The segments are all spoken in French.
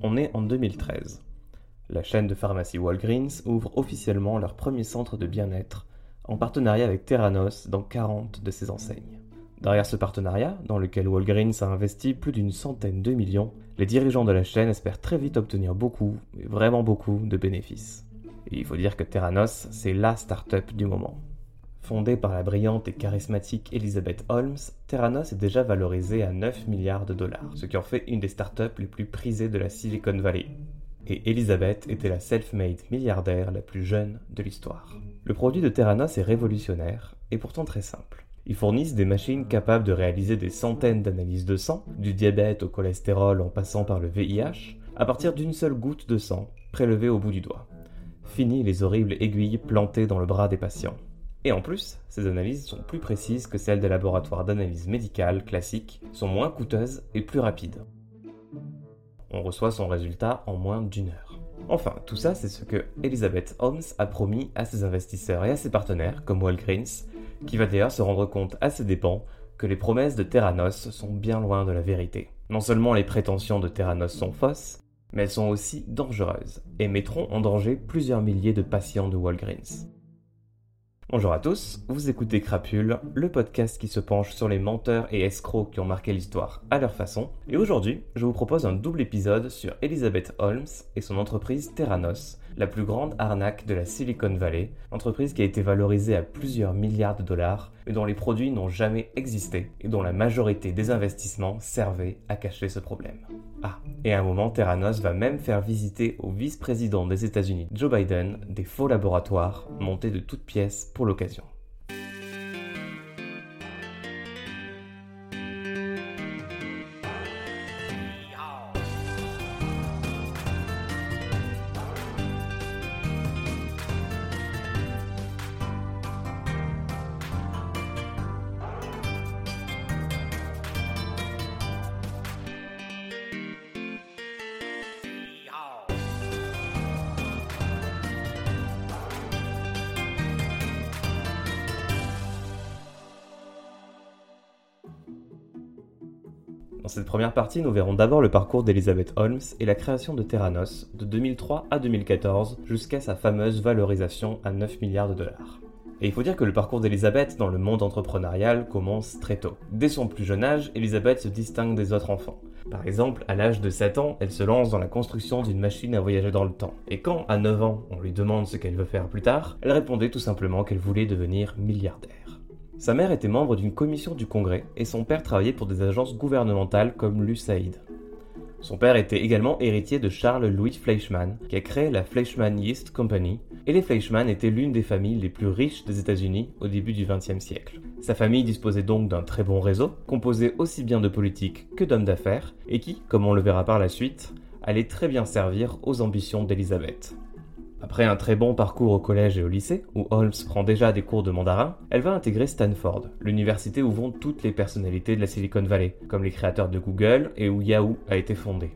On est en 2013. La chaîne de pharmacie Walgreens ouvre officiellement leur premier centre de bien-être en partenariat avec Theranos dans 40 de ses enseignes. Derrière ce partenariat, dans lequel Walgreens a investi plus d'une centaine de millions, les dirigeants de la chaîne espèrent très vite obtenir beaucoup, vraiment beaucoup, de bénéfices. Et il faut dire que Theranos, c'est la start-up du moment. Fondée par la brillante et charismatique Elizabeth Holmes, Theranos est déjà valorisée à 9 milliards de dollars, ce qui en fait une des start-up les plus prisées de la Silicon Valley. Et Elizabeth était la self-made milliardaire la plus jeune de l'histoire. Le produit de Theranos est révolutionnaire et pourtant très simple. Ils fournissent des machines capables de réaliser des centaines d'analyses de sang, du diabète au cholestérol en passant par le VIH, à partir d'une seule goutte de sang prélevée au bout du doigt. Fini les horribles aiguilles plantées dans le bras des patients. Et en plus, ces analyses sont plus précises que celles des laboratoires d'analyse médicale classiques, sont moins coûteuses et plus rapides. On reçoit son résultat en moins d'une heure. Enfin, tout ça, c'est ce que Elizabeth Holmes a promis à ses investisseurs et à ses partenaires, comme Walgreens, qui va d'ailleurs se rendre compte à ses dépens que les promesses de Terranos sont bien loin de la vérité. Non seulement les prétentions de Terranos sont fausses, mais elles sont aussi dangereuses et mettront en danger plusieurs milliers de patients de Walgreens. Bonjour à tous, vous écoutez Crapule, le podcast qui se penche sur les menteurs et escrocs qui ont marqué l'histoire à leur façon. Et aujourd'hui, je vous propose un double épisode sur Elizabeth Holmes et son entreprise Terranos, la plus grande arnaque de la Silicon Valley, entreprise qui a été valorisée à plusieurs milliards de dollars, mais dont les produits n'ont jamais existé et dont la majorité des investissements servaient à cacher ce problème. Ah, et à un moment, Terranos va même faire visiter au vice-président des États-Unis, Joe Biden, des faux laboratoires montés de toutes pièces pour l'occasion. Dans cette première partie, nous verrons d'abord le parcours d'Elizabeth Holmes et la création de Theranos de 2003 à 2014 jusqu'à sa fameuse valorisation à 9 milliards de dollars. Et il faut dire que le parcours d'Elizabeth dans le monde entrepreneurial commence très tôt. Dès son plus jeune âge, Elizabeth se distingue des autres enfants. Par exemple, à l'âge de 7 ans, elle se lance dans la construction d'une machine à voyager dans le temps. Et quand, à 9 ans, on lui demande ce qu'elle veut faire plus tard, elle répondait tout simplement qu'elle voulait devenir milliardaire. Sa mère était membre d'une commission du Congrès et son père travaillait pour des agences gouvernementales comme l'USAID. Son père était également héritier de Charles Louis Fleischmann, qui a créé la Fleischmann Yeast Company, et les Fleischmann étaient l'une des familles les plus riches des États-Unis au début du XXe siècle. Sa famille disposait donc d'un très bon réseau, composé aussi bien de politiques que d'hommes d'affaires, et qui, comme on le verra par la suite, allait très bien servir aux ambitions d'Elizabeth. Après un très bon parcours au collège et au lycée, où Holmes prend déjà des cours de mandarin, elle va intégrer Stanford, l'université où vont toutes les personnalités de la Silicon Valley, comme les créateurs de Google et où Yahoo a été fondé.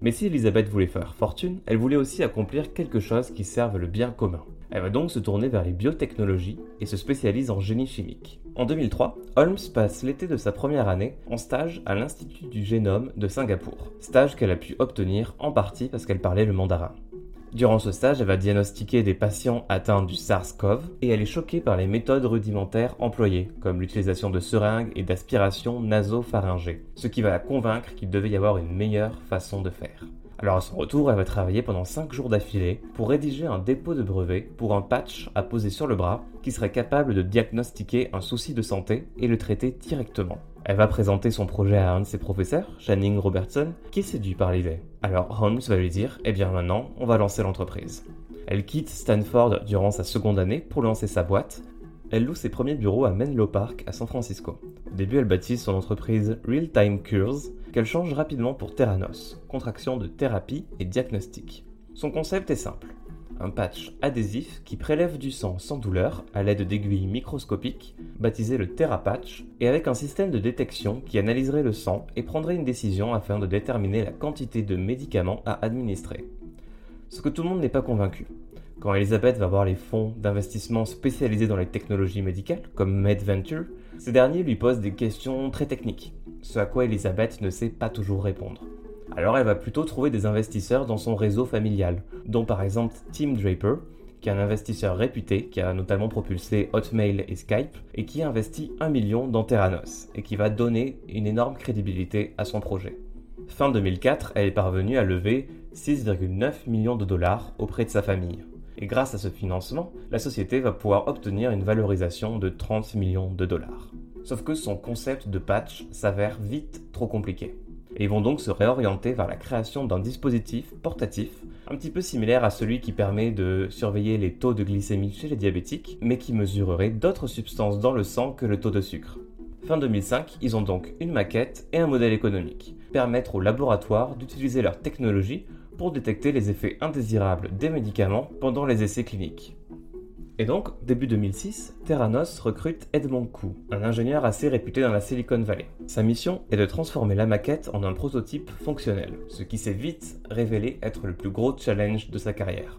Mais si Elizabeth voulait faire fortune, elle voulait aussi accomplir quelque chose qui serve le bien commun. Elle va donc se tourner vers les biotechnologies et se spécialise en génie chimique. En 2003, Holmes passe l'été de sa première année en stage à l'Institut du génome de Singapour, stage qu'elle a pu obtenir en partie parce qu'elle parlait le mandarin. Durant ce stage, elle va diagnostiquer des patients atteints du SARS-CoV et elle est choquée par les méthodes rudimentaires employées, comme l'utilisation de seringues et d'aspiration nasopharyngée, ce qui va la convaincre qu'il devait y avoir une meilleure façon de faire. Alors à son retour, elle va travailler pendant 5 jours d'affilée pour rédiger un dépôt de brevet pour un patch à poser sur le bras qui serait capable de diagnostiquer un souci de santé et le traiter directement. Elle va présenter son projet à un de ses professeurs, Channing Robertson, qui est séduit par l'idée. Alors Holmes va lui dire Eh bien maintenant, on va lancer l'entreprise. Elle quitte Stanford durant sa seconde année pour lancer sa boîte. Elle loue ses premiers bureaux à Menlo Park, à San Francisco. Au début, elle baptise son entreprise Real Time Cures, qu'elle change rapidement pour Theranos, contraction de thérapie et diagnostic. Son concept est simple un patch adhésif qui prélève du sang sans douleur à l'aide d'aiguilles microscopiques, baptisé le TerraPatch, et avec un système de détection qui analyserait le sang et prendrait une décision afin de déterminer la quantité de médicaments à administrer. Ce que tout le monde n'est pas convaincu. Quand Elisabeth va voir les fonds d'investissement spécialisés dans les technologies médicales, comme MedVenture, ces derniers lui posent des questions très techniques, ce à quoi Elisabeth ne sait pas toujours répondre. Alors elle va plutôt trouver des investisseurs dans son réseau familial, dont par exemple Tim Draper, qui est un investisseur réputé, qui a notamment propulsé Hotmail et Skype, et qui a investi un million dans Theranos, et qui va donner une énorme crédibilité à son projet. Fin 2004, elle est parvenue à lever 6,9 millions de dollars auprès de sa famille. Et grâce à ce financement, la société va pouvoir obtenir une valorisation de 30 millions de dollars. Sauf que son concept de patch s'avère vite trop compliqué. Et ils vont donc se réorienter vers la création d'un dispositif portatif, un petit peu similaire à celui qui permet de surveiller les taux de glycémie chez les diabétiques, mais qui mesurerait d'autres substances dans le sang que le taux de sucre. Fin 2005, ils ont donc une maquette et un modèle économique, permettre aux laboratoires d'utiliser leur technologie pour détecter les effets indésirables des médicaments pendant les essais cliniques. Et donc, début 2006, Theranos recrute Edmond Koo, un ingénieur assez réputé dans la Silicon Valley. Sa mission est de transformer la maquette en un prototype fonctionnel, ce qui s'est vite révélé être le plus gros challenge de sa carrière.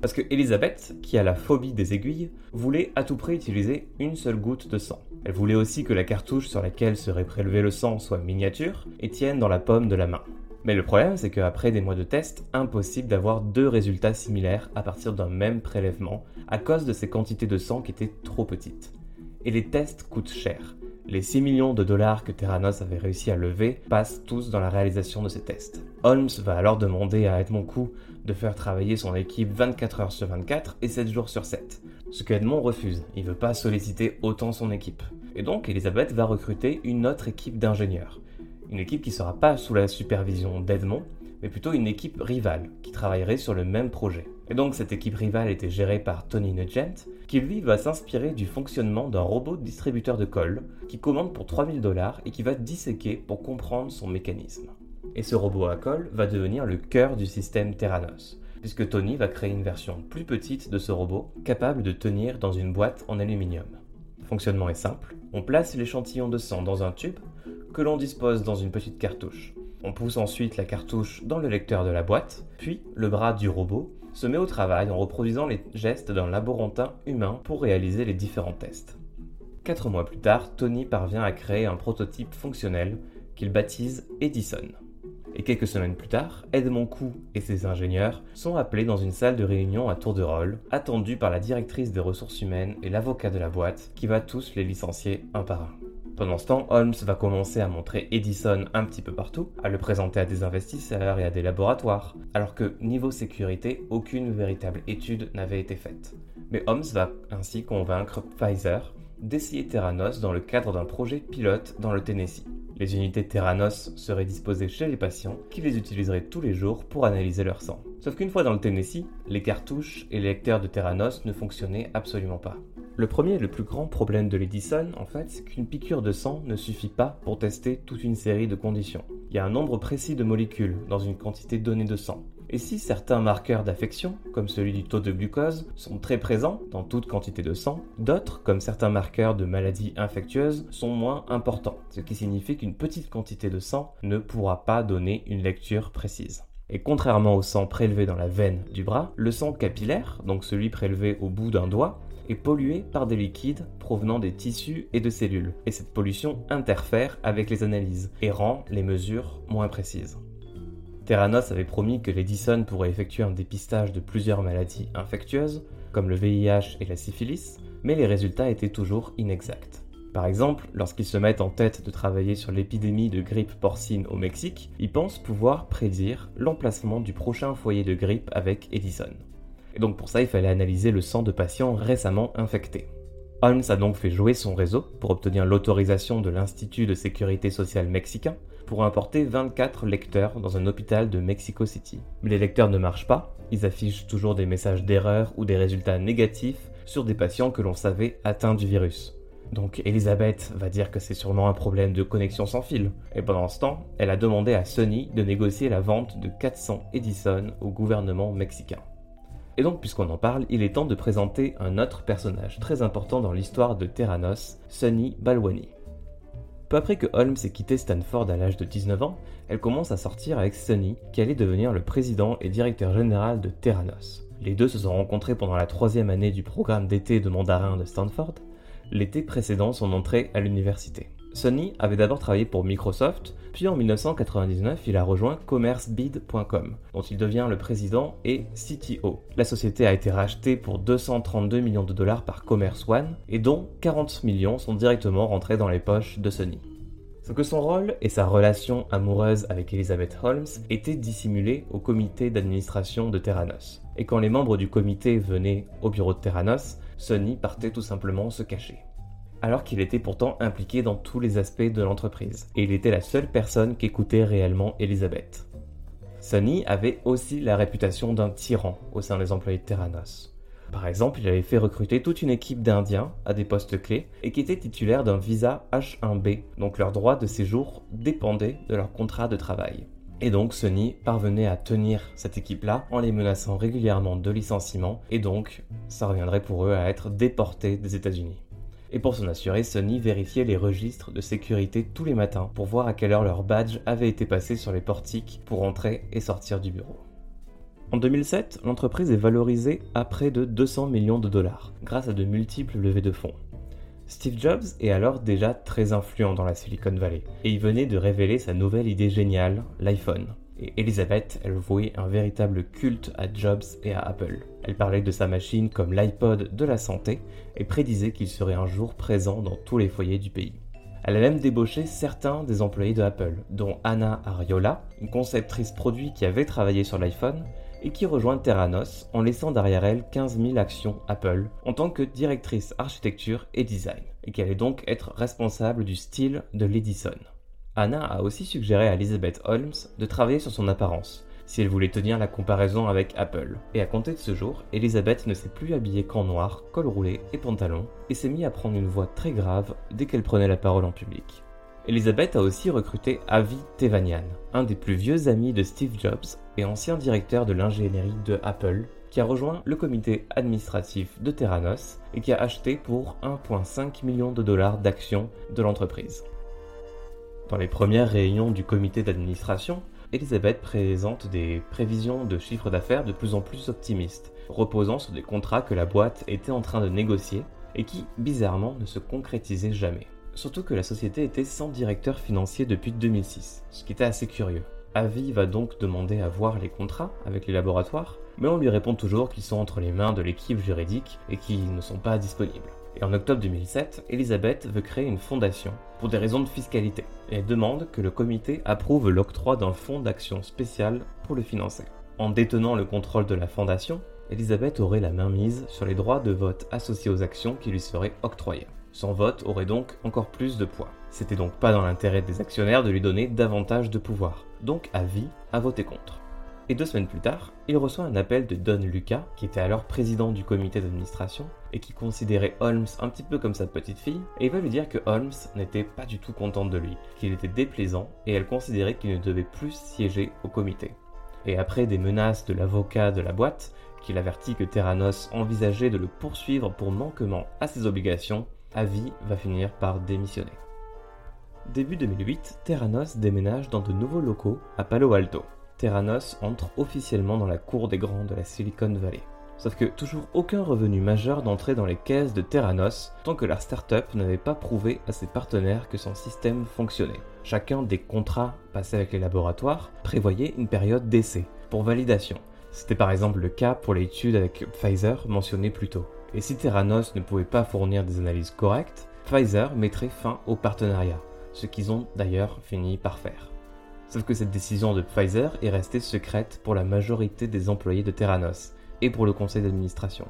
Parce que Elisabeth, qui a la phobie des aiguilles, voulait à tout prix utiliser une seule goutte de sang. Elle voulait aussi que la cartouche sur laquelle serait prélevé le sang soit miniature et tienne dans la paume de la main. Mais le problème, c'est qu'après des mois de tests, impossible d'avoir deux résultats similaires à partir d'un même prélèvement, à cause de ces quantités de sang qui étaient trop petites. Et les tests coûtent cher. Les 6 millions de dollars que Theranos avait réussi à lever passent tous dans la réalisation de ces tests. Holmes va alors demander à Edmond Koo de faire travailler son équipe 24 heures sur 24 et 7 jours sur 7. Ce que Edmond refuse, il veut pas solliciter autant son équipe. Et donc Elisabeth va recruter une autre équipe d'ingénieurs. Une équipe qui ne sera pas sous la supervision d'Edmond, mais plutôt une équipe rivale qui travaillerait sur le même projet. Et donc cette équipe rivale était gérée par Tony Nugent, qui lui va s'inspirer du fonctionnement d'un robot distributeur de colle qui commande pour 3000 dollars et qui va disséquer pour comprendre son mécanisme. Et ce robot à colle va devenir le cœur du système Theranos, puisque Tony va créer une version plus petite de ce robot capable de tenir dans une boîte en aluminium. Le fonctionnement est simple, on place l'échantillon de sang dans un tube que l'on dispose dans une petite cartouche. On pousse ensuite la cartouche dans le lecteur de la boîte, puis le bras du robot se met au travail en reproduisant les gestes d'un laborantin humain pour réaliser les différents tests. Quatre mois plus tard, Tony parvient à créer un prototype fonctionnel qu'il baptise Edison. Et quelques semaines plus tard, Edmond Koo et ses ingénieurs sont appelés dans une salle de réunion à tour de rôle, attendus par la directrice des ressources humaines et l'avocat de la boîte, qui va tous les licencier un par un. Pendant ce temps, Holmes va commencer à montrer Edison un petit peu partout, à le présenter à des investisseurs et à des laboratoires, alors que niveau sécurité, aucune véritable étude n'avait été faite. Mais Holmes va ainsi convaincre Pfizer d'essayer Theranos dans le cadre d'un projet pilote dans le Tennessee. Les unités Theranos seraient disposées chez les patients qui les utiliseraient tous les jours pour analyser leur sang. Sauf qu'une fois dans le Tennessee, les cartouches et les lecteurs de Theranos ne fonctionnaient absolument pas. Le premier et le plus grand problème de l'Edison, en fait, c'est qu'une piqûre de sang ne suffit pas pour tester toute une série de conditions. Il y a un nombre précis de molécules dans une quantité donnée de sang. Et si certains marqueurs d'affection, comme celui du taux de glucose, sont très présents dans toute quantité de sang, d'autres, comme certains marqueurs de maladies infectieuses, sont moins importants, ce qui signifie qu'une petite quantité de sang ne pourra pas donner une lecture précise. Et contrairement au sang prélevé dans la veine du bras, le sang capillaire, donc celui prélevé au bout d'un doigt, est pollué par des liquides provenant des tissus et de cellules. Et cette pollution interfère avec les analyses et rend les mesures moins précises. Theranos avait promis que l'Edison pourrait effectuer un dépistage de plusieurs maladies infectieuses, comme le VIH et la syphilis, mais les résultats étaient toujours inexacts. Par exemple, lorsqu'ils se mettent en tête de travailler sur l'épidémie de grippe porcine au Mexique, ils pensent pouvoir prédire l'emplacement du prochain foyer de grippe avec Edison. Et donc pour ça, il fallait analyser le sang de patients récemment infectés. Holmes a donc fait jouer son réseau pour obtenir l'autorisation de l'Institut de sécurité sociale mexicain pour importer 24 lecteurs dans un hôpital de Mexico City. Mais les lecteurs ne marchent pas, ils affichent toujours des messages d'erreur ou des résultats négatifs sur des patients que l'on savait atteints du virus. Donc Elisabeth va dire que c'est sûrement un problème de connexion sans fil. Et pendant ce temps, elle a demandé à Sony de négocier la vente de 400 Edison au gouvernement mexicain. Et donc, puisqu'on en parle, il est temps de présenter un autre personnage très important dans l'histoire de Theranos, Sunny Balwani. Peu après que Holmes ait quitté Stanford à l'âge de 19 ans, elle commence à sortir avec Sunny, qui allait devenir le président et directeur général de Theranos. Les deux se sont rencontrés pendant la troisième année du programme d'été de mandarin de Stanford, l'été précédant son entrée à l'université. Sonny avait d'abord travaillé pour Microsoft, puis en 1999, il a rejoint commercebid.com, dont il devient le président et CTO. La société a été rachetée pour 232 millions de dollars par Commerce One, et dont 40 millions sont directement rentrés dans les poches de Sony. Sauf que son rôle et sa relation amoureuse avec Elizabeth Holmes étaient dissimulés au comité d'administration de Terranos. Et quand les membres du comité venaient au bureau de Terranos, Sony partait tout simplement se cacher. Alors qu'il était pourtant impliqué dans tous les aspects de l'entreprise, et il était la seule personne qui écoutait réellement Elizabeth. Sony avait aussi la réputation d'un tyran au sein des employés de Terranos. Par exemple, il avait fait recruter toute une équipe d'Indiens à des postes clés et qui étaient titulaires d'un visa H1B, donc leur droit de séjour dépendait de leur contrat de travail. Et donc Sony parvenait à tenir cette équipe-là en les menaçant régulièrement de licenciement et donc ça reviendrait pour eux à être déportés des États-Unis. Et pour s'en assurer, Sony vérifiait les registres de sécurité tous les matins pour voir à quelle heure leur badge avait été passé sur les portiques pour entrer et sortir du bureau. En 2007, l'entreprise est valorisée à près de 200 millions de dollars, grâce à de multiples levées de fonds. Steve Jobs est alors déjà très influent dans la Silicon Valley, et il venait de révéler sa nouvelle idée géniale, l'iPhone. Et Elizabeth, elle vouait un véritable culte à Jobs et à Apple. Elle parlait de sa machine comme l'iPod de la santé et prédisait qu'il serait un jour présent dans tous les foyers du pays. Elle a même débauché certains des employés de Apple, dont Anna Ariola, une conceptrice produit qui avait travaillé sur l'iPhone, et qui rejoint Terranos en laissant derrière elle 15 000 actions Apple en tant que directrice architecture et design, et qui allait donc être responsable du style de l'Edison. Anna a aussi suggéré à Elizabeth Holmes de travailler sur son apparence, si elle voulait tenir la comparaison avec Apple. Et à compter de ce jour, Elizabeth ne s'est plus habillée qu'en noir, col roulé et pantalon, et s'est mis à prendre une voix très grave dès qu'elle prenait la parole en public. Elizabeth a aussi recruté Avi Tevanian, un des plus vieux amis de Steve Jobs et ancien directeur de l'ingénierie de Apple, qui a rejoint le comité administratif de Terranos et qui a acheté pour 1,5 million de dollars d'actions de l'entreprise. Dans les premières réunions du comité d'administration, Elizabeth présente des prévisions de chiffre d'affaires de plus en plus optimistes, reposant sur des contrats que la boîte était en train de négocier et qui, bizarrement, ne se concrétisaient jamais. Surtout que la société était sans directeur financier depuis 2006, ce qui était assez curieux. Avi va donc demander à voir les contrats avec les laboratoires, mais on lui répond toujours qu'ils sont entre les mains de l'équipe juridique et qu'ils ne sont pas disponibles. Et en octobre 2007, Elisabeth veut créer une fondation pour des raisons de fiscalité et demande que le comité approuve l'octroi d'un fonds d'action spécial pour le financer. En détenant le contrôle de la fondation, Elisabeth aurait la main mise sur les droits de vote associés aux actions qui lui seraient octroyées. Son vote aurait donc encore plus de poids. C'était donc pas dans l'intérêt des actionnaires de lui donner davantage de pouvoir. Donc Avi a voté contre. Et deux semaines plus tard, il reçoit un appel de Don Lucas, qui était alors président du comité d'administration, et qui considérait Holmes un petit peu comme sa petite fille, et il va lui dire que Holmes n'était pas du tout contente de lui, qu'il était déplaisant, et elle considérait qu'il ne devait plus siéger au comité. Et après des menaces de l'avocat de la boîte, qu'il avertit que Terranos envisageait de le poursuivre pour manquement à ses obligations, Avi va finir par démissionner. Début 2008, Terranos déménage dans de nouveaux locaux à Palo Alto. Terranos entre officiellement dans la cour des grands de la Silicon Valley. Sauf que toujours aucun revenu majeur d'entrer dans les caisses de Terranos tant que la startup n'avait pas prouvé à ses partenaires que son système fonctionnait. Chacun des contrats passés avec les laboratoires prévoyait une période d'essai pour validation. C'était par exemple le cas pour l'étude avec Pfizer mentionnée plus tôt. Et si Terranos ne pouvait pas fournir des analyses correctes, Pfizer mettrait fin au partenariat, ce qu'ils ont d'ailleurs fini par faire. Sauf que cette décision de Pfizer est restée secrète pour la majorité des employés de Terranos et pour le conseil d'administration.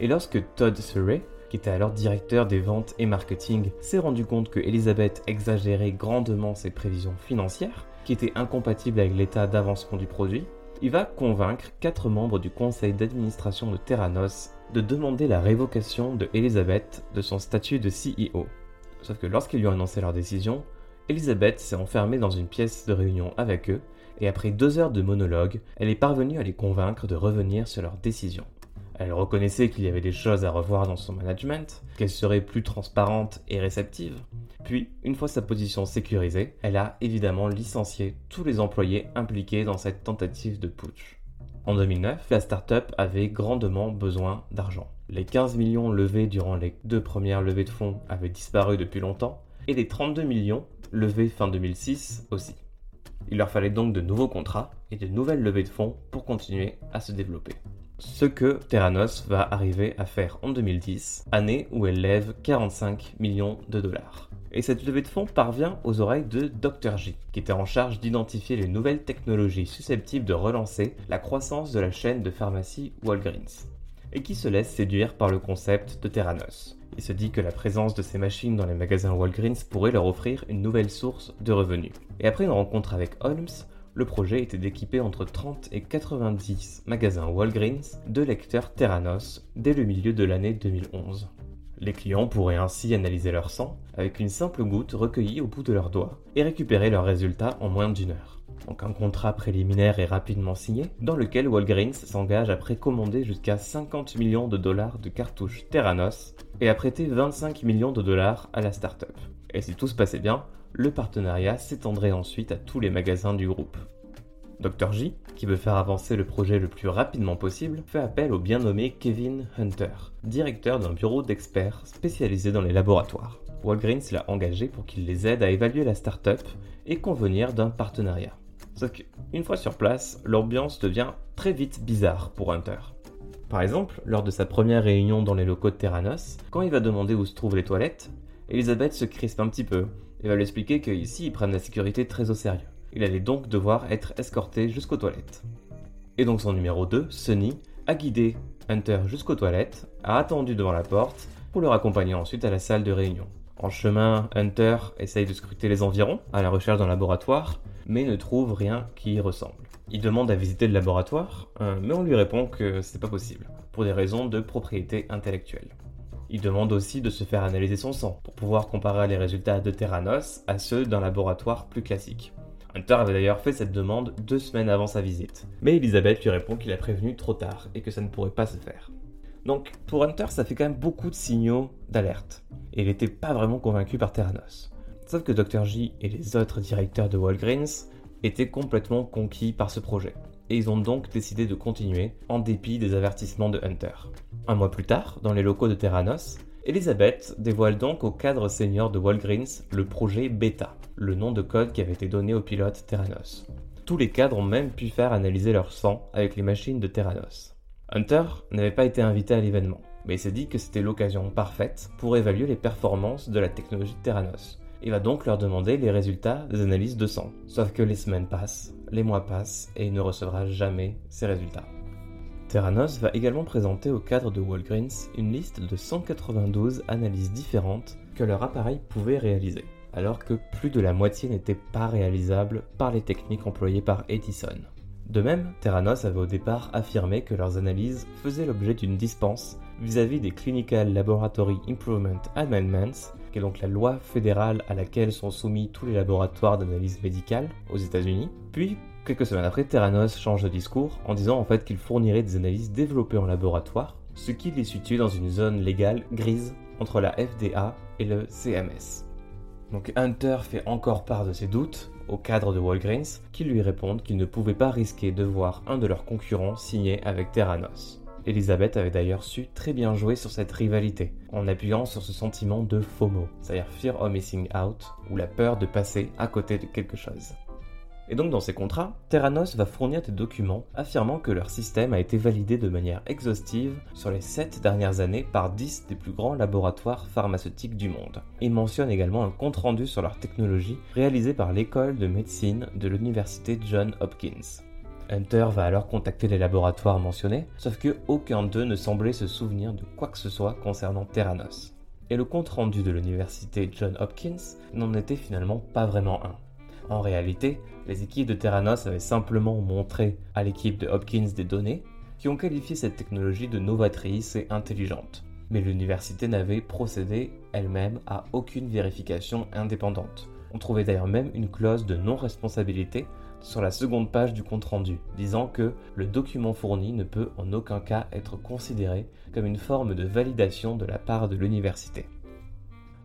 Et lorsque Todd Surrey, qui était alors directeur des ventes et marketing, s'est rendu compte que Elizabeth exagérait grandement ses prévisions financières, qui étaient incompatibles avec l'état d'avancement du produit, il va convaincre quatre membres du conseil d'administration de Terranos de demander la révocation de Elizabeth de son statut de CEO. Sauf que lorsqu'ils lui ont annoncé leur décision, Elizabeth s'est enfermée dans une pièce de réunion avec eux, et après deux heures de monologue, elle est parvenue à les convaincre de revenir sur leur décision. Elle reconnaissait qu'il y avait des choses à revoir dans son management, qu'elle serait plus transparente et réceptive. Puis, une fois sa position sécurisée, elle a évidemment licencié tous les employés impliqués dans cette tentative de putsch. En 2009, la startup avait grandement besoin d'argent. Les 15 millions levés durant les deux premières levées de fonds avaient disparu depuis longtemps, et les 32 millions levés fin 2006 aussi. Il leur fallait donc de nouveaux contrats et de nouvelles levées de fonds pour continuer à se développer. Ce que Terranos va arriver à faire en 2010, année où elle lève 45 millions de dollars. Et cette levée de fonds parvient aux oreilles de Dr. J, qui était en charge d'identifier les nouvelles technologies susceptibles de relancer la croissance de la chaîne de pharmacie Walgreens, et qui se laisse séduire par le concept de Terranos. Il se dit que la présence de ces machines dans les magasins Walgreens pourrait leur offrir une nouvelle source de revenus. Et après une rencontre avec Holmes, le projet était d'équiper entre 30 et 90 magasins Walgreens de lecteurs Terranos dès le milieu de l'année 2011. Les clients pourraient ainsi analyser leur sang avec une simple goutte recueillie au bout de leurs doigts et récupérer leurs résultats en moins d'une heure. Donc un contrat préliminaire est rapidement signé, dans lequel Walgreens s'engage à précommander jusqu'à 50 millions de dollars de cartouches Terranos et à prêter 25 millions de dollars à la start-up. Et si tout se passait bien, le partenariat s'étendrait ensuite à tous les magasins du groupe. Dr J, qui veut faire avancer le projet le plus rapidement possible, fait appel au bien nommé Kevin Hunter, directeur d'un bureau d'experts spécialisé dans les laboratoires. Walgreens l'a engagé pour qu'il les aide à évaluer la start-up et convenir d'un partenariat. Sauf qu'une fois sur place, l'ambiance devient très vite bizarre pour Hunter. Par exemple, lors de sa première réunion dans les locaux de Terranos, quand il va demander où se trouvent les toilettes, Elisabeth se crispe un petit peu et va lui expliquer qu'ici ils prennent la sécurité très au sérieux. Il allait donc devoir être escorté jusqu'aux toilettes. Et donc son numéro 2, Sunny, a guidé Hunter jusqu'aux toilettes, a attendu devant la porte pour le raccompagner ensuite à la salle de réunion. En chemin, Hunter essaye de scruter les environs à la recherche d'un laboratoire, mais ne trouve rien qui y ressemble. Il demande à visiter le laboratoire, euh, mais on lui répond que c'est pas possible, pour des raisons de propriété intellectuelle. Il demande aussi de se faire analyser son sang, pour pouvoir comparer les résultats de Terranos à ceux d'un laboratoire plus classique. Hunter avait d'ailleurs fait cette demande deux semaines avant sa visite, mais Elisabeth lui répond qu'il a prévenu trop tard et que ça ne pourrait pas se faire. Donc pour Hunter, ça fait quand même beaucoup de signaux d'alerte, et il n'était pas vraiment convaincu par Terranos. Sauf que Dr. J et les autres directeurs de Walgreens étaient complètement conquis par ce projet, et ils ont donc décidé de continuer en dépit des avertissements de Hunter. Un mois plus tard, dans les locaux de Terranos, Elizabeth dévoile donc au cadre senior de Walgreens le projet Beta, le nom de code qui avait été donné au pilote Terranos. Tous les cadres ont même pu faire analyser leur sang avec les machines de Terranos. Hunter n'avait pas été invité à l'événement, mais il s'est dit que c'était l'occasion parfaite pour évaluer les performances de la technologie de Terranos. Il va donc leur demander les résultats des analyses de sang. Sauf que les semaines passent, les mois passent et il ne recevra jamais ces résultats. Terranos va également présenter au cadre de Walgreens une liste de 192 analyses différentes que leur appareil pouvait réaliser, alors que plus de la moitié n'était pas réalisable par les techniques employées par Edison. De même, Terranos avait au départ affirmé que leurs analyses faisaient l'objet d'une dispense vis-à-vis des Clinical Laboratory Improvement Amendments, qui est donc la loi fédérale à laquelle sont soumis tous les laboratoires d'analyse médicale aux États-Unis. Puis, quelques semaines après, Terranos change de discours en disant en fait qu'il fournirait des analyses développées en laboratoire, ce qui les situe dans une zone légale grise entre la FDA et le CMS. Donc Hunter fait encore part de ses doutes au cadre de Walgreens qui lui répondent qu'ils ne pouvaient pas risquer de voir un de leurs concurrents signer avec Terranos. Elisabeth avait d'ailleurs su très bien jouer sur cette rivalité, en appuyant sur ce sentiment de FOMO, c'est-à-dire Fear of Missing Out, ou la peur de passer à côté de quelque chose. Et donc dans ces contrats, Terranos va fournir des documents affirmant que leur système a été validé de manière exhaustive sur les 7 dernières années par 10 des plus grands laboratoires pharmaceutiques du monde. Il mentionne également un compte-rendu sur leur technologie réalisé par l'école de médecine de l'université John Hopkins. Hunter va alors contacter les laboratoires mentionnés, sauf que aucun d'eux ne semblait se souvenir de quoi que ce soit concernant Terranos. Et le compte-rendu de l'université John Hopkins n'en était finalement pas vraiment un. En réalité, les équipes de Terranos avaient simplement montré à l'équipe de Hopkins des données qui ont qualifié cette technologie de novatrice et intelligente. Mais l'université n'avait procédé elle-même à aucune vérification indépendante. On trouvait d'ailleurs même une clause de non-responsabilité sur la seconde page du compte-rendu, disant que le document fourni ne peut en aucun cas être considéré comme une forme de validation de la part de l'université.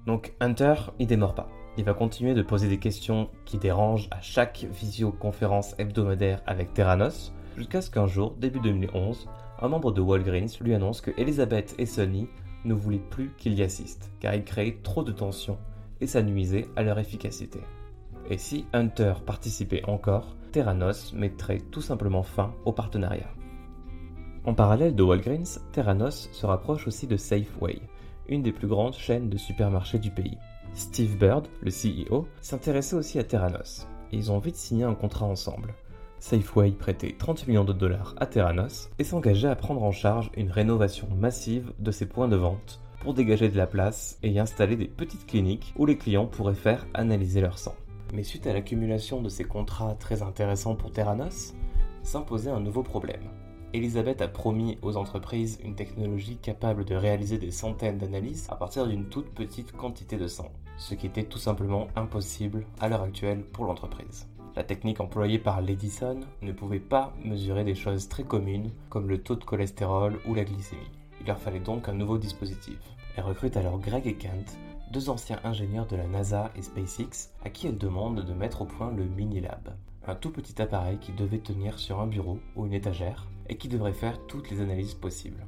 Donc Hunter, il démord pas. Il va continuer de poser des questions qui dérangent à chaque visioconférence hebdomadaire avec Terranos, jusqu'à ce qu'un jour, début 2011, un membre de Walgreens lui annonce que Elizabeth et Sonny ne voulaient plus qu'il y assiste, car il créait trop de tensions et ça nuisait à leur efficacité. Et si Hunter participait encore, Terranos mettrait tout simplement fin au partenariat. En parallèle de Walgreens, Terranos se rapproche aussi de Safeway, une des plus grandes chaînes de supermarchés du pays. Steve Bird, le CEO, s'intéressait aussi à Terranos, et ils ont vite signé un contrat ensemble. Safeway prêtait 30 millions de dollars à Terranos et s'engageait à prendre en charge une rénovation massive de ses points de vente pour dégager de la place et y installer des petites cliniques où les clients pourraient faire analyser leur sang. Mais suite à l'accumulation de ces contrats très intéressants pour Terranos, s'imposait un nouveau problème. Elisabeth a promis aux entreprises une technologie capable de réaliser des centaines d'analyses à partir d'une toute petite quantité de sang, ce qui était tout simplement impossible à l'heure actuelle pour l'entreprise. La technique employée par l'Edison ne pouvait pas mesurer des choses très communes comme le taux de cholestérol ou la glycémie. Il leur fallait donc un nouveau dispositif. Elle recrute alors Greg et Kent, deux anciens ingénieurs de la NASA et SpaceX, à qui elle demande de mettre au point le Minilab, un tout petit appareil qui devait tenir sur un bureau ou une étagère et qui devrait faire toutes les analyses possibles.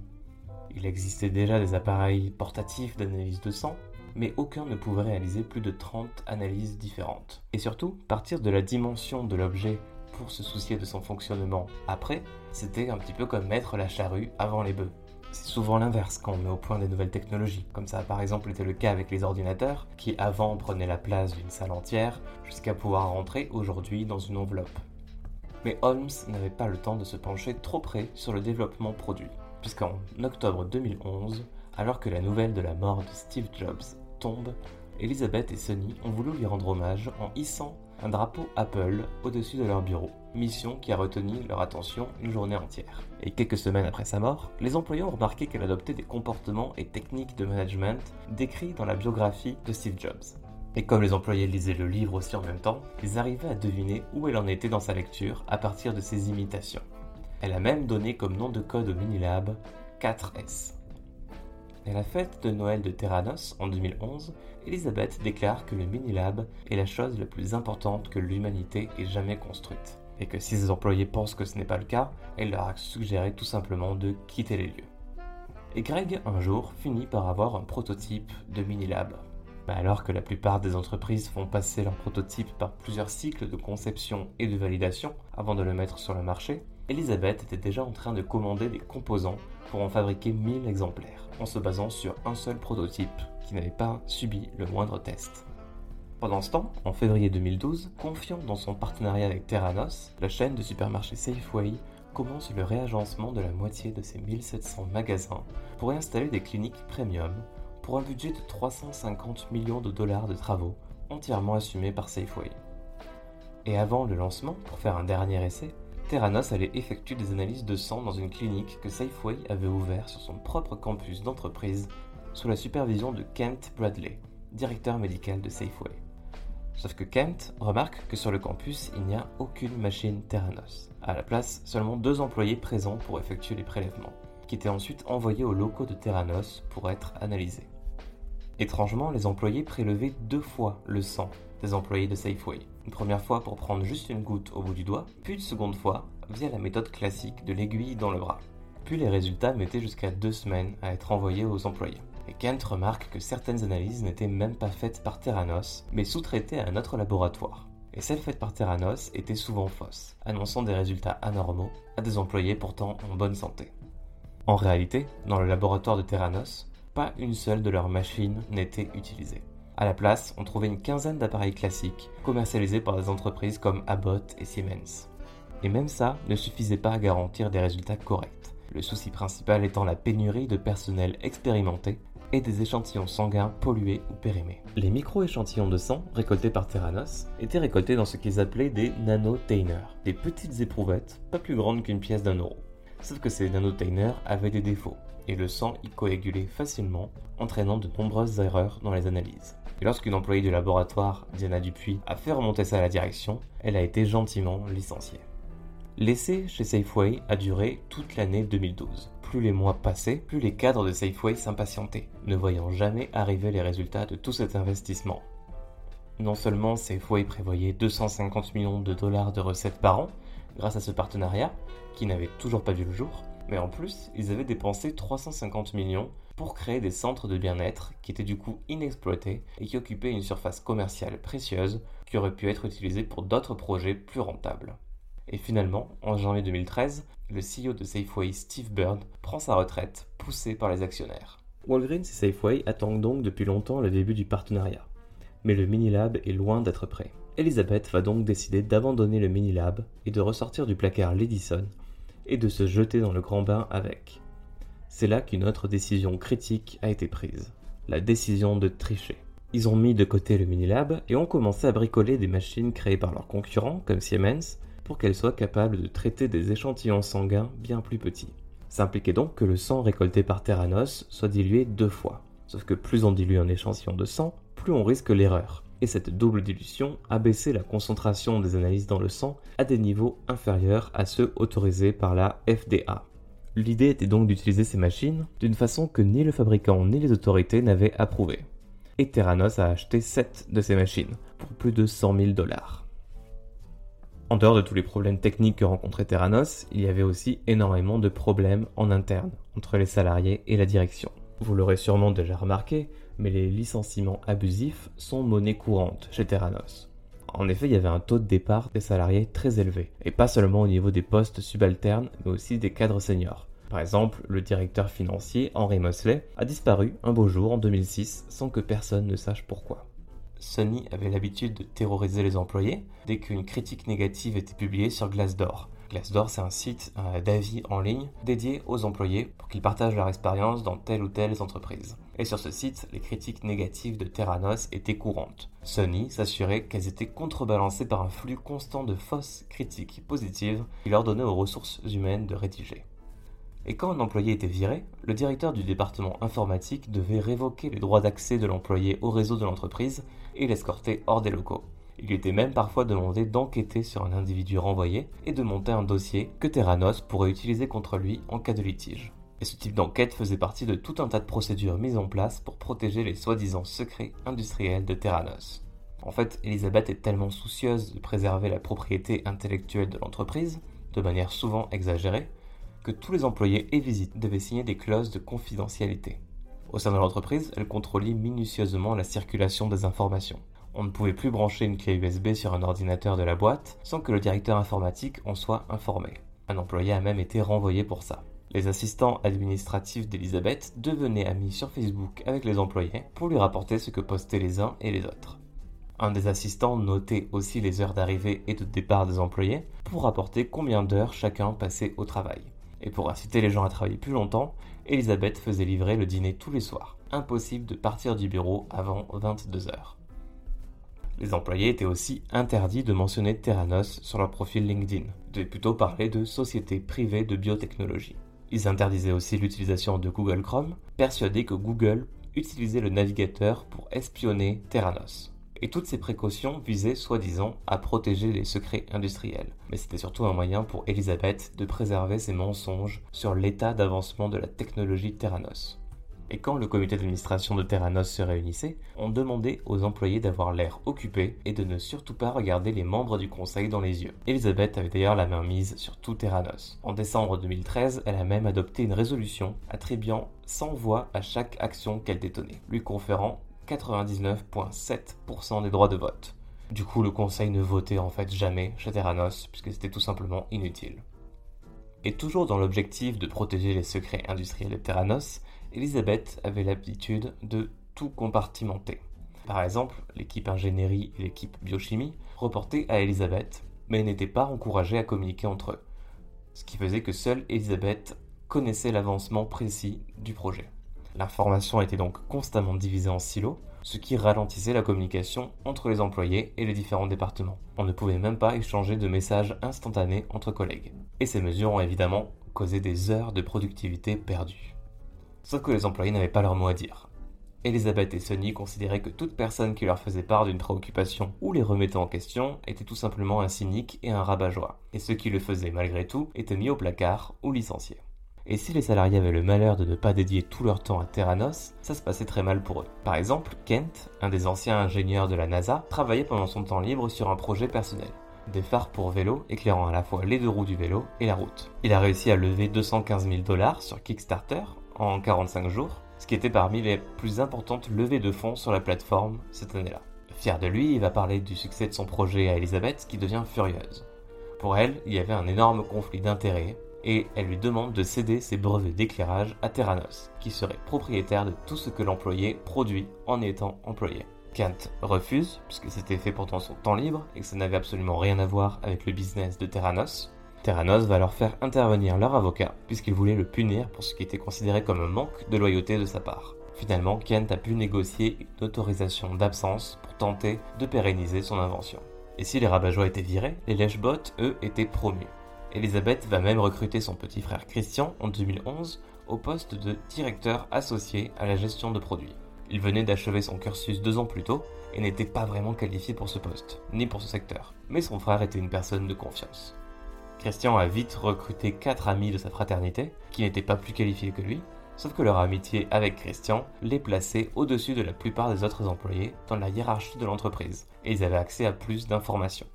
Il existait déjà des appareils portatifs d'analyse de sang, mais aucun ne pouvait réaliser plus de 30 analyses différentes. Et surtout, partir de la dimension de l'objet pour se soucier de son fonctionnement après, c'était un petit peu comme mettre la charrue avant les bœufs. C'est souvent l'inverse quand on met au point des nouvelles technologies, comme ça a par exemple été le cas avec les ordinateurs, qui avant prenaient la place d'une salle entière, jusqu'à pouvoir rentrer aujourd'hui dans une enveloppe mais Holmes n'avait pas le temps de se pencher trop près sur le développement produit, puisqu'en octobre 2011, alors que la nouvelle de la mort de Steve Jobs tombe, Elizabeth et Sonny ont voulu lui rendre hommage en hissant un drapeau Apple au-dessus de leur bureau, mission qui a retenu leur attention une journée entière. Et quelques semaines après sa mort, les employés ont remarqué qu'elle adoptait des comportements et techniques de management décrits dans la biographie de Steve Jobs. Et comme les employés lisaient le livre aussi en même temps, ils arrivaient à deviner où elle en était dans sa lecture à partir de ses imitations. Elle a même donné comme nom de code au Minilab 4S. À la fête de Noël de Terranos en 2011, Elisabeth déclare que le Minilab est la chose la plus importante que l'humanité ait jamais construite. Et que si ses employés pensent que ce n'est pas le cas, elle leur a suggéré tout simplement de quitter les lieux. Et Greg, un jour, finit par avoir un prototype de Minilab. Bah, alors que la plupart des entreprises font passer leur prototype par plusieurs cycles de conception et de validation avant de le mettre sur le marché, Elisabeth était déjà en train de commander des composants pour en fabriquer 1000 exemplaires, en se basant sur un seul prototype qui n'avait pas subi le moindre test. Pendant ce temps, en février 2012, confiant dans son partenariat avec Terranos, la chaîne de supermarchés Safeway commence le réagencement de la moitié de ses 1700 magasins pour y installer des cliniques premium pour un budget de 350 millions de dollars de travaux entièrement assumés par Safeway. Et avant le lancement, pour faire un dernier essai, Terranos allait effectuer des analyses de sang dans une clinique que Safeway avait ouverte sur son propre campus d'entreprise sous la supervision de Kent Bradley, directeur médical de Safeway. Sauf que Kent remarque que sur le campus, il n'y a aucune machine Terranos. À la place, seulement deux employés présents pour effectuer les prélèvements, qui étaient ensuite envoyés aux locaux de Terranos pour être analysés. Étrangement, les employés prélevaient deux fois le sang des employés de Safeway. Une première fois pour prendre juste une goutte au bout du doigt, puis une seconde fois via la méthode classique de l'aiguille dans le bras. Puis les résultats mettaient jusqu'à deux semaines à être envoyés aux employés. Et Kent remarque que certaines analyses n'étaient même pas faites par Terranos, mais sous-traitées à un autre laboratoire. Et celles faites par Terranos étaient souvent fausses, annonçant des résultats anormaux à des employés pourtant en bonne santé. En réalité, dans le laboratoire de Terranos, pas une seule de leurs machines n'était utilisée. À la place, on trouvait une quinzaine d'appareils classiques, commercialisés par des entreprises comme Abbott et Siemens. Et même ça ne suffisait pas à garantir des résultats corrects, le souci principal étant la pénurie de personnel expérimenté et des échantillons sanguins pollués ou périmés. Les micro-échantillons de sang récoltés par Terranos étaient récoltés dans ce qu'ils appelaient des nanotainers, des petites éprouvettes pas plus grandes qu'une pièce d'un euro. Sauf que ces nanotainers avaient des défauts, et le sang y coagulait facilement, entraînant de nombreuses erreurs dans les analyses. Et lorsqu'une employée du laboratoire, Diana Dupuis, a fait remonter ça à la direction, elle a été gentiment licenciée. L'essai chez Safeway a duré toute l'année 2012. Plus les mois passaient, plus les cadres de Safeway s'impatientaient, ne voyant jamais arriver les résultats de tout cet investissement. Non seulement Safeway prévoyait 250 millions de dollars de recettes par an grâce à ce partenariat, qui n'avait toujours pas vu le jour, mais en plus, ils avaient dépensé 350 millions pour créer des centres de bien-être qui étaient du coup inexploités et qui occupaient une surface commerciale précieuse qui aurait pu être utilisée pour d'autres projets plus rentables. Et finalement, en janvier 2013, le CEO de Safeway, Steve Bird, prend sa retraite, poussé par les actionnaires. Walgreens et Safeway attendent donc depuis longtemps le début du partenariat. Mais le Minilab est loin d'être prêt. Elizabeth va donc décider d'abandonner le Minilab et de ressortir du placard l'Edison et de se jeter dans le grand bain avec. C'est là qu'une autre décision critique a été prise, la décision de tricher. Ils ont mis de côté le Minilab et ont commencé à bricoler des machines créées par leurs concurrents, comme Siemens, pour qu'elles soient capables de traiter des échantillons sanguins bien plus petits. Ça impliquait donc que le sang récolté par Terranos soit dilué deux fois. Sauf que plus on dilue un échantillon de sang, plus on risque l'erreur. Et cette double dilution a baissé la concentration des analyses dans le sang à des niveaux inférieurs à ceux autorisés par la FDA. L'idée était donc d'utiliser ces machines d'une façon que ni le fabricant ni les autorités n'avaient approuvée. Et Terranos a acheté 7 de ces machines pour plus de 100 000 dollars. En dehors de tous les problèmes techniques que rencontrait Terranos, il y avait aussi énormément de problèmes en interne entre les salariés et la direction. Vous l'aurez sûrement déjà remarqué, mais les licenciements abusifs sont monnaie courante chez Terranos. En effet, il y avait un taux de départ des salariés très élevé, et pas seulement au niveau des postes subalternes, mais aussi des cadres seniors. Par exemple, le directeur financier Henry Mosley a disparu un beau jour en 2006 sans que personne ne sache pourquoi. Sony avait l'habitude de terroriser les employés dès qu'une critique négative était publiée sur Glassdoor. Glassdoor, c'est un site d'avis en ligne dédié aux employés pour qu'ils partagent leur expérience dans telle ou telle entreprise. Et sur ce site, les critiques négatives de Terranos étaient courantes. Sony s'assurait qu'elles étaient contrebalancées par un flux constant de fausses critiques positives qui leur donnait aux ressources humaines de rédiger. Et quand un employé était viré, le directeur du département informatique devait révoquer les droits d'accès de l'employé au réseau de l'entreprise et l'escorter hors des locaux. Il lui était même parfois demandé d'enquêter sur un individu renvoyé et de monter un dossier que Terranos pourrait utiliser contre lui en cas de litige. Et ce type d'enquête faisait partie de tout un tas de procédures mises en place pour protéger les soi-disant secrets industriels de Terranos. En fait, Elisabeth est tellement soucieuse de préserver la propriété intellectuelle de l'entreprise, de manière souvent exagérée, que tous les employés et visites devaient signer des clauses de confidentialité. Au sein de l'entreprise, elle contrôlait minutieusement la circulation des informations. On ne pouvait plus brancher une clé USB sur un ordinateur de la boîte sans que le directeur informatique en soit informé. Un employé a même été renvoyé pour ça. Les assistants administratifs d'Elisabeth devenaient amis sur Facebook avec les employés pour lui rapporter ce que postaient les uns et les autres. Un des assistants notait aussi les heures d'arrivée et de départ des employés pour rapporter combien d'heures chacun passait au travail. Et pour inciter les gens à travailler plus longtemps, Elisabeth faisait livrer le dîner tous les soirs. Impossible de partir du bureau avant 22 heures. Les employés étaient aussi interdits de mentionner Terranos sur leur profil LinkedIn. Devaient plutôt parler de sociétés privées de biotechnologie. Ils interdisaient aussi l'utilisation de Google Chrome, persuadés que Google utilisait le navigateur pour espionner Terranos. Et toutes ces précautions visaient soi-disant à protéger les secrets industriels. Mais c'était surtout un moyen pour Elisabeth de préserver ses mensonges sur l'état d'avancement de la technologie Terranos. Et quand le comité d'administration de Terranos se réunissait, on demandait aux employés d'avoir l'air occupé et de ne surtout pas regarder les membres du conseil dans les yeux. Elisabeth avait d'ailleurs la main mise sur tout Terranos. En décembre 2013, elle a même adopté une résolution attribuant 100 voix à chaque action qu'elle détenait, lui conférant 99,7% des droits de vote. Du coup, le conseil ne votait en fait jamais chez Terranos, puisque c'était tout simplement inutile. Et toujours dans l'objectif de protéger les secrets industriels de Terranos, Elisabeth avait l'habitude de tout compartimenter. Par exemple, l'équipe ingénierie et l'équipe biochimie reportaient à Elisabeth, mais n'étaient pas encouragées à communiquer entre eux. Ce qui faisait que seule Elisabeth connaissait l'avancement précis du projet. L'information était donc constamment divisée en silos, ce qui ralentissait la communication entre les employés et les différents départements. On ne pouvait même pas échanger de messages instantanés entre collègues. Et ces mesures ont évidemment causé des heures de productivité perdues. Sauf que les employés n'avaient pas leur mot à dire. Elisabeth et Sonny considéraient que toute personne qui leur faisait part d'une préoccupation ou les remettait en question était tout simplement un cynique et un rabat-joie, et ceux qui le faisaient malgré tout étaient mis au placard ou licenciés. Et si les salariés avaient le malheur de ne pas dédier tout leur temps à Terranos, ça se passait très mal pour eux. Par exemple, Kent, un des anciens ingénieurs de la NASA, travaillait pendant son temps libre sur un projet personnel. Des phares pour vélo éclairant à la fois les deux roues du vélo et la route. Il a réussi à lever 215 000 dollars sur Kickstarter en 45 jours, ce qui était parmi les plus importantes levées de fonds sur la plateforme cette année-là. Fier de lui, il va parler du succès de son projet à Elisabeth qui devient furieuse. Pour elle, il y avait un énorme conflit d'intérêts et elle lui demande de céder ses brevets d'éclairage à Terranos, qui serait propriétaire de tout ce que l'employé produit en étant employé. Kent refuse, puisque c'était fait pendant son temps libre et que ça n'avait absolument rien à voir avec le business de Terranos. Terranos va leur faire intervenir leur avocat, puisqu'il voulait le punir pour ce qui était considéré comme un manque de loyauté de sa part. Finalement, Kent a pu négocier une autorisation d'absence pour tenter de pérenniser son invention. Et si les rabat étaient virés, les lèche-bottes, eux, étaient promus. Elisabeth va même recruter son petit frère Christian en 2011 au poste de directeur associé à la gestion de produits. Il venait d'achever son cursus deux ans plus tôt et n'était pas vraiment qualifié pour ce poste, ni pour ce secteur, mais son frère était une personne de confiance. Christian a vite recruté quatre amis de sa fraternité, qui n'étaient pas plus qualifiés que lui, sauf que leur amitié avec Christian les plaçait au-dessus de la plupart des autres employés dans la hiérarchie de l'entreprise, et ils avaient accès à plus d'informations.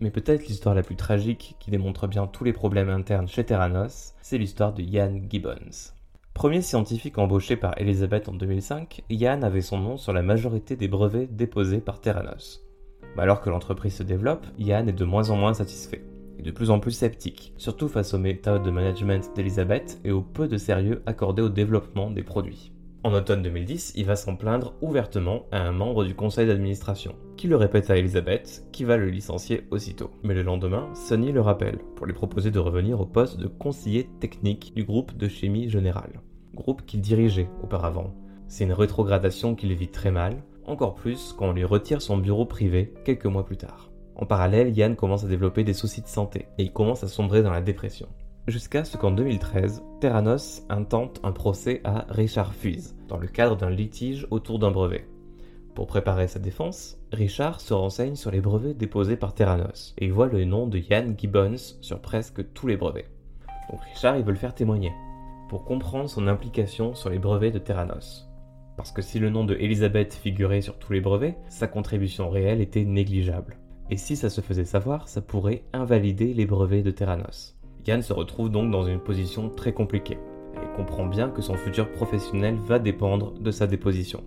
Mais peut-être l'histoire la plus tragique qui démontre bien tous les problèmes internes chez Terranos, c'est l'histoire de Ian Gibbons. Premier scientifique embauché par Elizabeth en 2005, Yann avait son nom sur la majorité des brevets déposés par Terranos. Mais alors que l'entreprise se développe, Yann est de moins en moins satisfait, de plus en plus sceptique, surtout face aux méthodes de management d'Elizabeth et au peu de sérieux accordé au développement des produits. En automne 2010, il va s'en plaindre ouvertement à un membre du conseil d'administration, qui le répète à Elizabeth, qui va le licencier aussitôt. Mais le lendemain, Sonny le rappelle pour lui proposer de revenir au poste de conseiller technique du groupe de chimie générale groupe qu'il dirigeait auparavant. C'est une rétrogradation qu'il vit très mal, encore plus quand on lui retire son bureau privé quelques mois plus tard. En parallèle, Yann commence à développer des soucis de santé et il commence à sombrer dans la dépression. Jusqu'à ce qu'en 2013, Terranos intente un procès à Richard Fuiz dans le cadre d'un litige autour d'un brevet. Pour préparer sa défense, Richard se renseigne sur les brevets déposés par Terranos et voit le nom de Yann Gibbons sur presque tous les brevets. Donc Richard, il veut le faire témoigner pour comprendre son implication sur les brevets de Terranos. Parce que si le nom de Elisabeth figurait sur tous les brevets, sa contribution réelle était négligeable. Et si ça se faisait savoir, ça pourrait invalider les brevets de Terranos. Yann se retrouve donc dans une position très compliquée. Elle comprend bien que son futur professionnel va dépendre de sa déposition.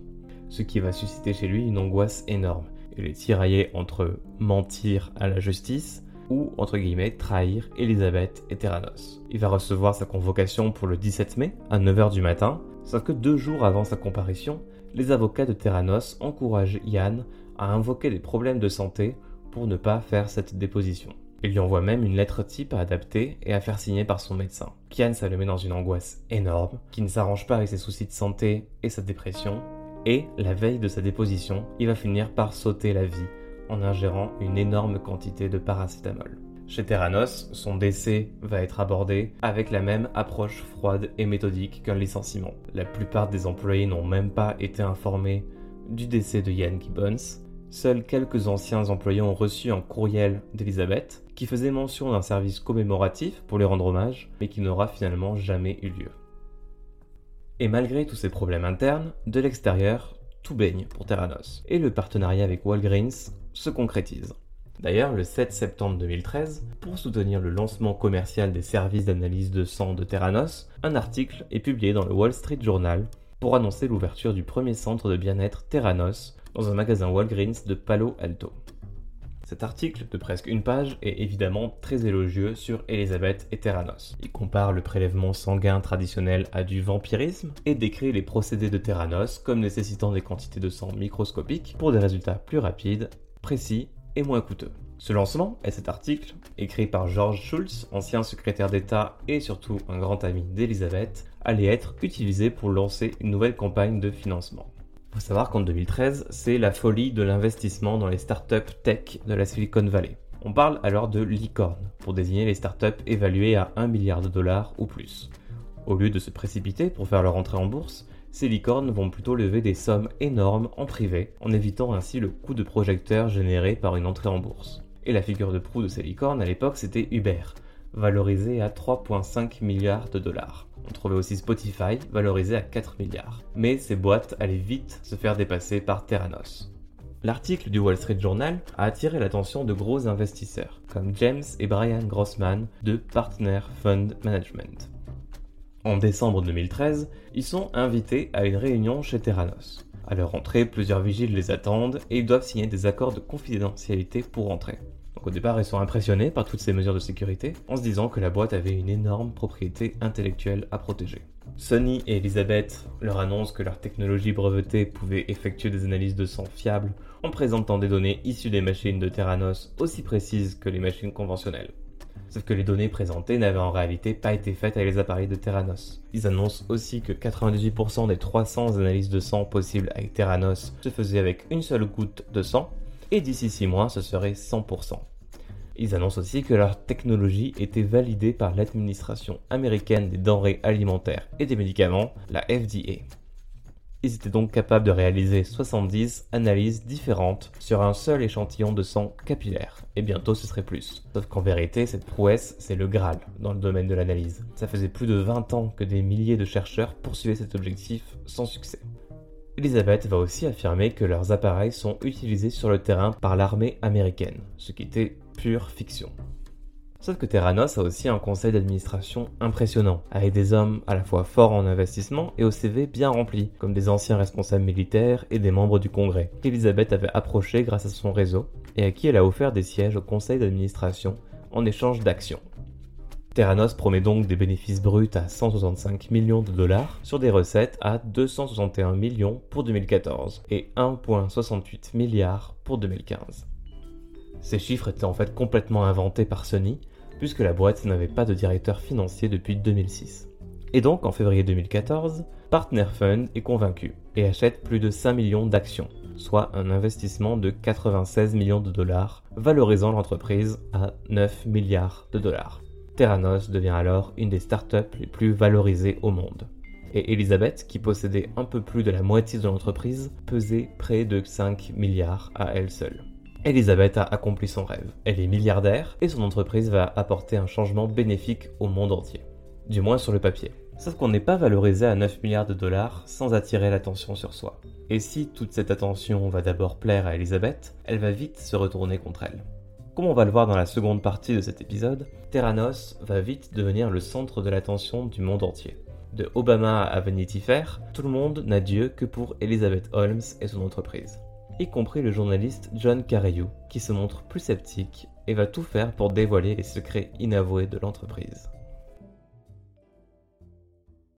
Ce qui va susciter chez lui une angoisse énorme. Il est tiraillé entre mentir à la justice ou, entre guillemets, trahir Elisabeth et Terranos. Il va recevoir sa convocation pour le 17 mai, à 9h du matin, sauf que deux jours avant sa comparution, les avocats de Terranos encouragent Yann à invoquer des problèmes de santé pour ne pas faire cette déposition. Il lui envoie même une lettre type à adapter et à faire signer par son médecin. Yann, ça le met dans une angoisse énorme, qui ne s'arrange pas avec ses soucis de santé et sa dépression, et la veille de sa déposition, il va finir par sauter la vie en ingérant une énorme quantité de paracétamol. Chez Terranos, son décès va être abordé avec la même approche froide et méthodique qu'un licenciement. La plupart des employés n'ont même pas été informés du décès de Yann Gibbons. Seuls quelques anciens employés ont reçu un courriel d'Elisabeth qui faisait mention d'un service commémoratif pour lui rendre hommage, mais qui n'aura finalement jamais eu lieu. Et malgré tous ces problèmes internes, de l'extérieur, tout baigne pour Terranos, et le partenariat avec Walgreens se concrétise. D'ailleurs, le 7 septembre 2013, pour soutenir le lancement commercial des services d'analyse de sang de Terranos, un article est publié dans le Wall Street Journal pour annoncer l'ouverture du premier centre de bien-être Terranos dans un magasin Walgreens de Palo Alto. Cet article, de presque une page, est évidemment très élogieux sur Elisabeth et Terranos. Il compare le prélèvement sanguin traditionnel à du vampirisme et décrit les procédés de Terranos comme nécessitant des quantités de sang microscopiques pour des résultats plus rapides précis et moins coûteux. Ce lancement et cet article, écrit par George Schultz, ancien secrétaire d'État et surtout un grand ami d'Elisabeth, allait être utilisé pour lancer une nouvelle campagne de financement. Il faut savoir qu'en 2013, c'est la folie de l'investissement dans les startups tech de la Silicon Valley. On parle alors de licorne pour désigner les startups évaluées à 1 milliard de dollars ou plus. Au lieu de se précipiter pour faire leur entrée en bourse, ces licornes vont plutôt lever des sommes énormes en privé, en évitant ainsi le coût de projecteur généré par une entrée en bourse. Et la figure de proue de ces licornes à l'époque c'était Uber, valorisé à 3,5 milliards de dollars. On trouvait aussi Spotify, valorisé à 4 milliards. Mais ces boîtes allaient vite se faire dépasser par Terranos. L'article du Wall Street Journal a attiré l'attention de gros investisseurs, comme James et Brian Grossman de Partner Fund Management. En décembre 2013, ils sont invités à une réunion chez Terranos. À leur entrée, plusieurs vigiles les attendent et ils doivent signer des accords de confidentialité pour entrer. Au départ, ils sont impressionnés par toutes ces mesures de sécurité en se disant que la boîte avait une énorme propriété intellectuelle à protéger. Sonny et Elizabeth leur annoncent que leur technologie brevetée pouvait effectuer des analyses de sang fiables en présentant des données issues des machines de Terranos aussi précises que les machines conventionnelles. Sauf que les données présentées n'avaient en réalité pas été faites avec les appareils de Terranos. Ils annoncent aussi que 98% des 300 analyses de sang possibles avec Terranos se faisaient avec une seule goutte de sang, et d'ici 6 mois ce serait 100%. Ils annoncent aussi que leur technologie était validée par l'administration américaine des denrées alimentaires et des médicaments, la FDA. Ils étaient donc capables de réaliser 70 analyses différentes sur un seul échantillon de sang capillaire. Et bientôt ce serait plus. Sauf qu'en vérité, cette prouesse, c'est le Graal dans le domaine de l'analyse. Ça faisait plus de 20 ans que des milliers de chercheurs poursuivaient cet objectif sans succès. Elisabeth va aussi affirmer que leurs appareils sont utilisés sur le terrain par l'armée américaine, ce qui était pure fiction. Sauf que Terranos a aussi un conseil d'administration impressionnant, avec des hommes à la fois forts en investissement et au CV bien rempli, comme des anciens responsables militaires et des membres du Congrès, qu'Elisabeth avait approché grâce à son réseau, et à qui elle a offert des sièges au conseil d'administration en échange d'actions. Terranos promet donc des bénéfices bruts à 165 millions de dollars sur des recettes à 261 millions pour 2014 et 1,68 milliards pour 2015. Ces chiffres étaient en fait complètement inventés par Sony, puisque la boîte n'avait pas de directeur financier depuis 2006. Et donc, en février 2014, Partner Fund est convaincu et achète plus de 5 millions d'actions, soit un investissement de 96 millions de dollars, valorisant l'entreprise à 9 milliards de dollars. Terranos devient alors une des startups les plus valorisées au monde. Et Elisabeth, qui possédait un peu plus de la moitié de l'entreprise, pesait près de 5 milliards à elle seule. Elisabeth a accompli son rêve. Elle est milliardaire et son entreprise va apporter un changement bénéfique au monde entier. Du moins sur le papier. Sauf qu'on n'est pas valorisé à 9 milliards de dollars sans attirer l'attention sur soi. Et si toute cette attention va d'abord plaire à Elisabeth, elle va vite se retourner contre elle. Comme on va le voir dans la seconde partie de cet épisode, Terranos va vite devenir le centre de l'attention du monde entier. De Obama à Vanity Fair, tout le monde n'a Dieu que pour Elizabeth Holmes et son entreprise y compris le journaliste John Carreyrou, qui se montre plus sceptique et va tout faire pour dévoiler les secrets inavoués de l'entreprise.